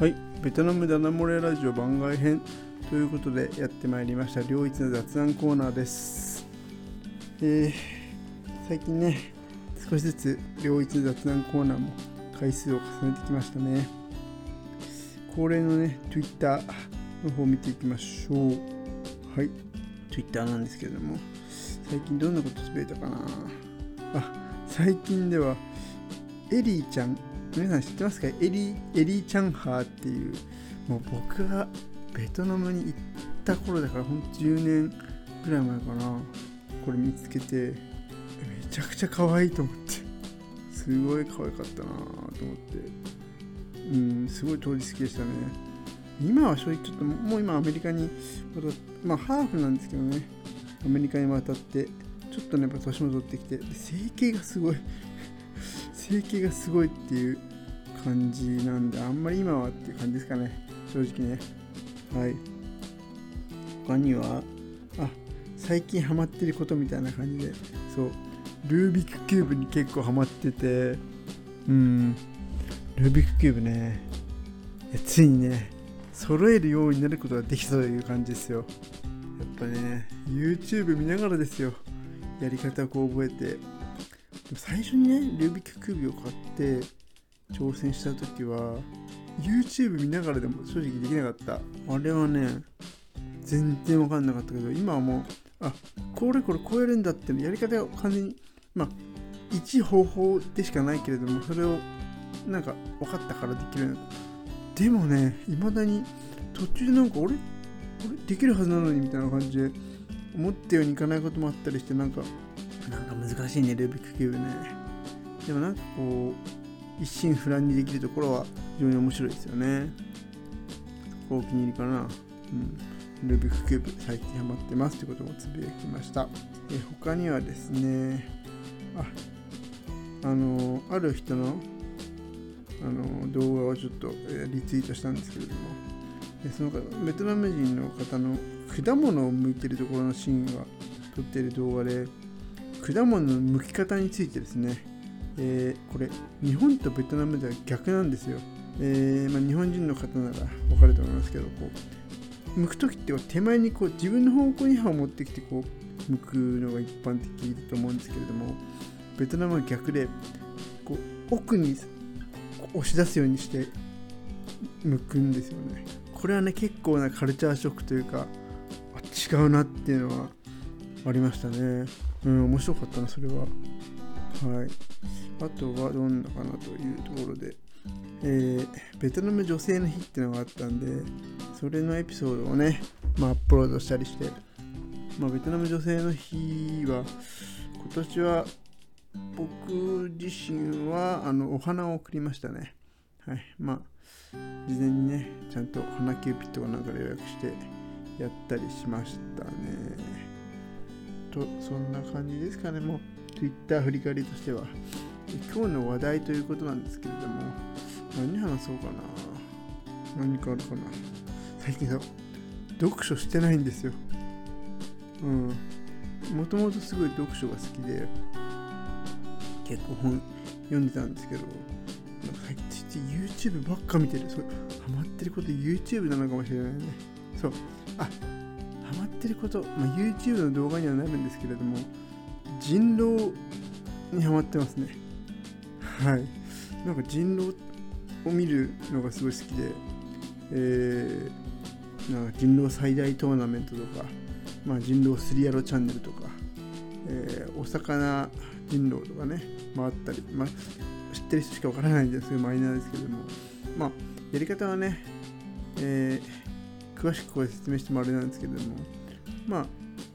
はい、ベトナムダナモレラジオ番外編ということでやってまいりました両一の雑談コーナーです。えー、最近ね、少しずつ両一の雑談コーナーも回数を重ねてきましたね。恒例のね、Twitter の方を見ていきましょう。はい、Twitter なんですけれども、最近どんなことつぶやいたかなあ、最近では、エリーちゃん皆さん知ってますか？エリーエリー・チャンハーっていうもう僕がベトナムに行った頃だからほんと10年ぐらい前かな。これ見つけてめちゃくちゃ可愛いと思って。すごい可愛かったなと思って。うんすごい当時好きでしたね。今は正直ちょっともう今アメリカにまあハーフなんですけどね。アメリカに渡ってちょっとねやっぱ年も取ってきてで整形がすごい整形がすごいっていう感じなんであんまり今はっていう感じですかね。正直ね。はい。他にはあ最近ハマってることみたいな感じで。そう。ルービックキューブに結構ハマってて。うん。ルービックキューブね。ついにね揃えるようになることができたという感じですよ。やっぱね YouTube 見ながらですよ。やり方をこう覚えて。最初にねルービックキューブを買って挑戦した時は YouTube 見ながらでも正直できなかった。あれはね全然分かんなかったけど今はもうあこれこれこうやるんだってやり方が完全にまあ一方法でしかないけれどもそれをなんか分かったからできるでもね未だに途中でなんか俺俺できるはずなのにみたいな感じで思ったようにいかないこともあったりしてなんかなんか難しいねルービックキューブね。でもなんかこう一心不乱にできるところは非常に面白いですよね。ここお気に入りかな。うん。ルービックキューブ最近ハマってますということもつぶやきました。え他にはですねああのある人のあの動画をちょっと、リツイートしたんですけれども。そのベトナム人の方の果物を剥いてるところのシーンが撮ってる動画で果物の剥き方についてですね、えーこれ日本とベトナムでは逆なんですよ、えーまあ、日本人の方なら分かると思いますけどこう剥く時って手前にこう自分の方向に刃を持ってきてこう剥くのが一般的だと思うんですけれどもベトナムは逆でこう奥に押し出すようにして剥くんですよね。これはね結構なカルチャーショックというか違うなっていうのはありましたね。うん面白かったなそれは。はい。あとはどんなかなというところで。えーベトナム女性の日ってのがあったんでそれのエピソードをね、まあ、アップロードしたりして、まあ、ベトナム女性の日は今年は僕自身はあのお花を送りましたね。はい。まあ事前にねちゃんと花キューピットかなんかで予約してやったりしましたね。とそんな感じですかね。もう Twitter 振り返りとしては。今日の話題ということなんですけれども。何話そうかな。何かあるかな。最近さ読書してないんですよ。うん。もともとすごい読書が好きで結構本読んでたんですけど。なんか最近 YouTube ばっか見てる。そうハマってること YouTube なのかもしれないね。そう。あってること、まあ、YouTube の動画にはなるんですけれども人狼にハマってますね。はい。なんか人狼を見るのがすごい好きで、えー、なんか人狼最大トーナメントとか、まあ、人狼スリアロチャンネルとか、えーお魚人狼とかね、まあ、あったり、まあ、知ってる人しかわからないんですけどマイナーですけども、まあ、やり方はね、えー詳しくここで説明してもあれなんですけども、まあ、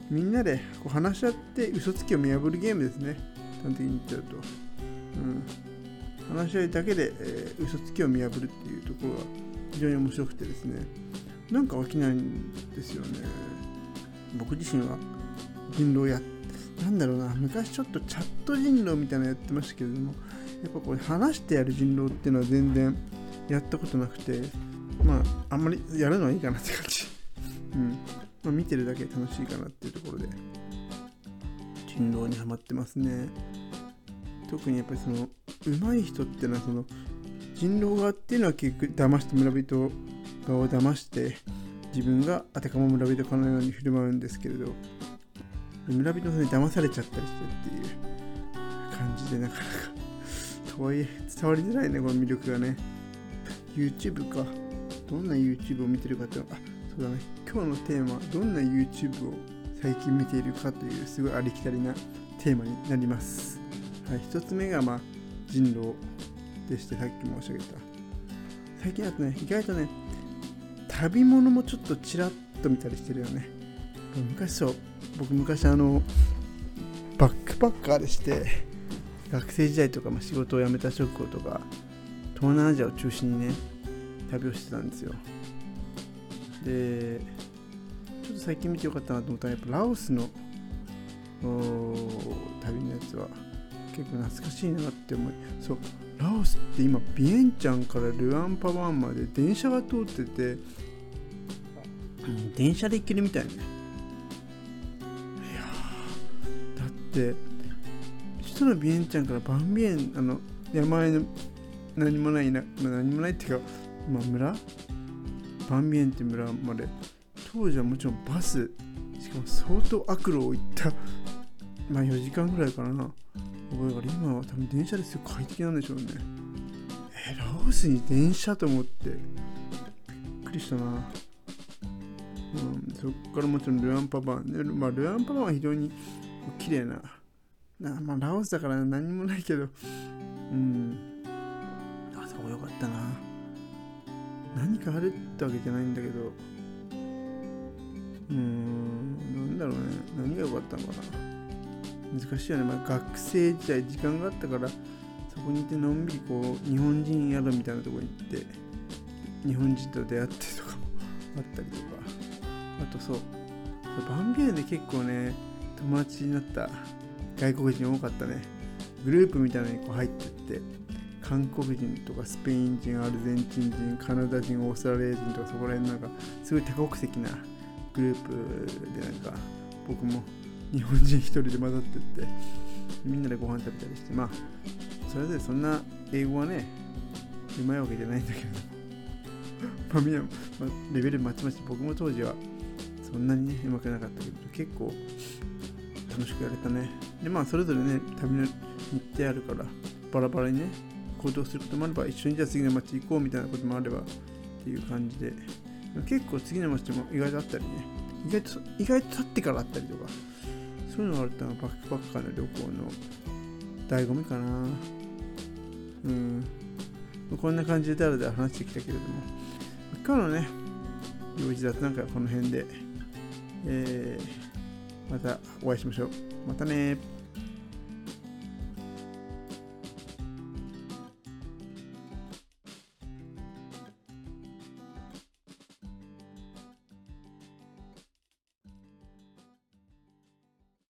みんなでこう話し合って嘘つきを見破るゲームですね。端的に言っちゃうと。うん。話し合いだけで、えー嘘つきを見破るっていうところが非常に面白くてですね。なんか飽きないんですよね。僕自身は人狼や、なんだろうな、昔ちょっとチャット人狼みたいなのやってましたけれども、やっぱこれ話してやる人狼っていうのは全然やったことなくて、まあ、あんまりやるのはいいかなって感じ。うん。まあ、見てるだけ楽しいかなっていうところで、人狼にはまってますね。特にやっぱりその、上手い人ってのはその、人狼側っていうのは結局騙して村人側を騙して自分があたかも村人かのように振る舞うんですけれど村人さんに騙されちゃったりしてっていう感じでなかなかとはいえ伝わりづらいねこの魅力がね。YouTube か。どんな YouTube を見てるかってあそうだね。今日のテーマはどんな YouTube を最近見ているかというすごいありきたりなテーマになります。はい一つ目がまあ人狼でしてさっき申し上げた。最近だとね意外とね旅物もちょっとちらっと見たりしてるよね。昔そう僕昔あのバックパッカーでして学生時代とか、まあ、仕事を辞めた直後とか東南アジアを中心にね旅をしてたんですよ。でちょっと最近見てよかったなと思ったらやっぱラオスの旅のやつは。結構懐かしいなって思いそうラオスって今ビエンチャンからルアンパワンまで電車が通ってて、うん、電車で行けるみたいね。いやだって首都のビエンチャンからバンビエンあの山あいの何もないな、まあ、何もないっていうか、まあ、村？バンビエンって村まで当時はもちろんバスしかも相当悪路を行ったまあ4時間ぐらいかな。覚えが今は多分電車ですよ。快適なんでしょうね。えラオスに電車と思って。びっくりしたな。うんそっからもちろんルアンパバン、ね、まあルアンパバンは非常に綺麗な。なまあラオスだから何もないけど。うん。あそこよかったな。何かあるってわけじゃないんだけど。うーんなんだろうね。何が良かったのかな。難しいよね、まあ、学生時代時間があったからそこにいてのんびりこう日本人宿みたいなとこに行って日本人と出会ってとかもあったりとか。あとそうバンビエンで結構ね友達になった外国人多かったね。グループみたいなのにこう入ってって韓国人とかスペイン人アルゼンチン人カナダ人オーストラリア人とかそこら辺なんかすごい多国籍なグループでなんか僕も日本人一人で混ざってってみんなでご飯食べたりしてまあそれでそんな英語はねうまいわけじゃないんだけどまあみんな、ま、レベルまちまち僕も当時はそんなにねうまくなかったけど結構楽しくやれたね。でまあそれぞれね旅の日程あるからバラバラにね行動することもあれば一緒にじゃあ次の街行こうみたいなこともあればっていう感じで結構次の街も意外とあったりね。意外と意外と経ってからあったりとか。そういうのがあるってのはバックパッカーの旅行の醍醐味かな。うん。こんな感じでだらだら話してきたけれども。今日のね用事だとなんかこの辺で、えー、またお会いしましょう。またね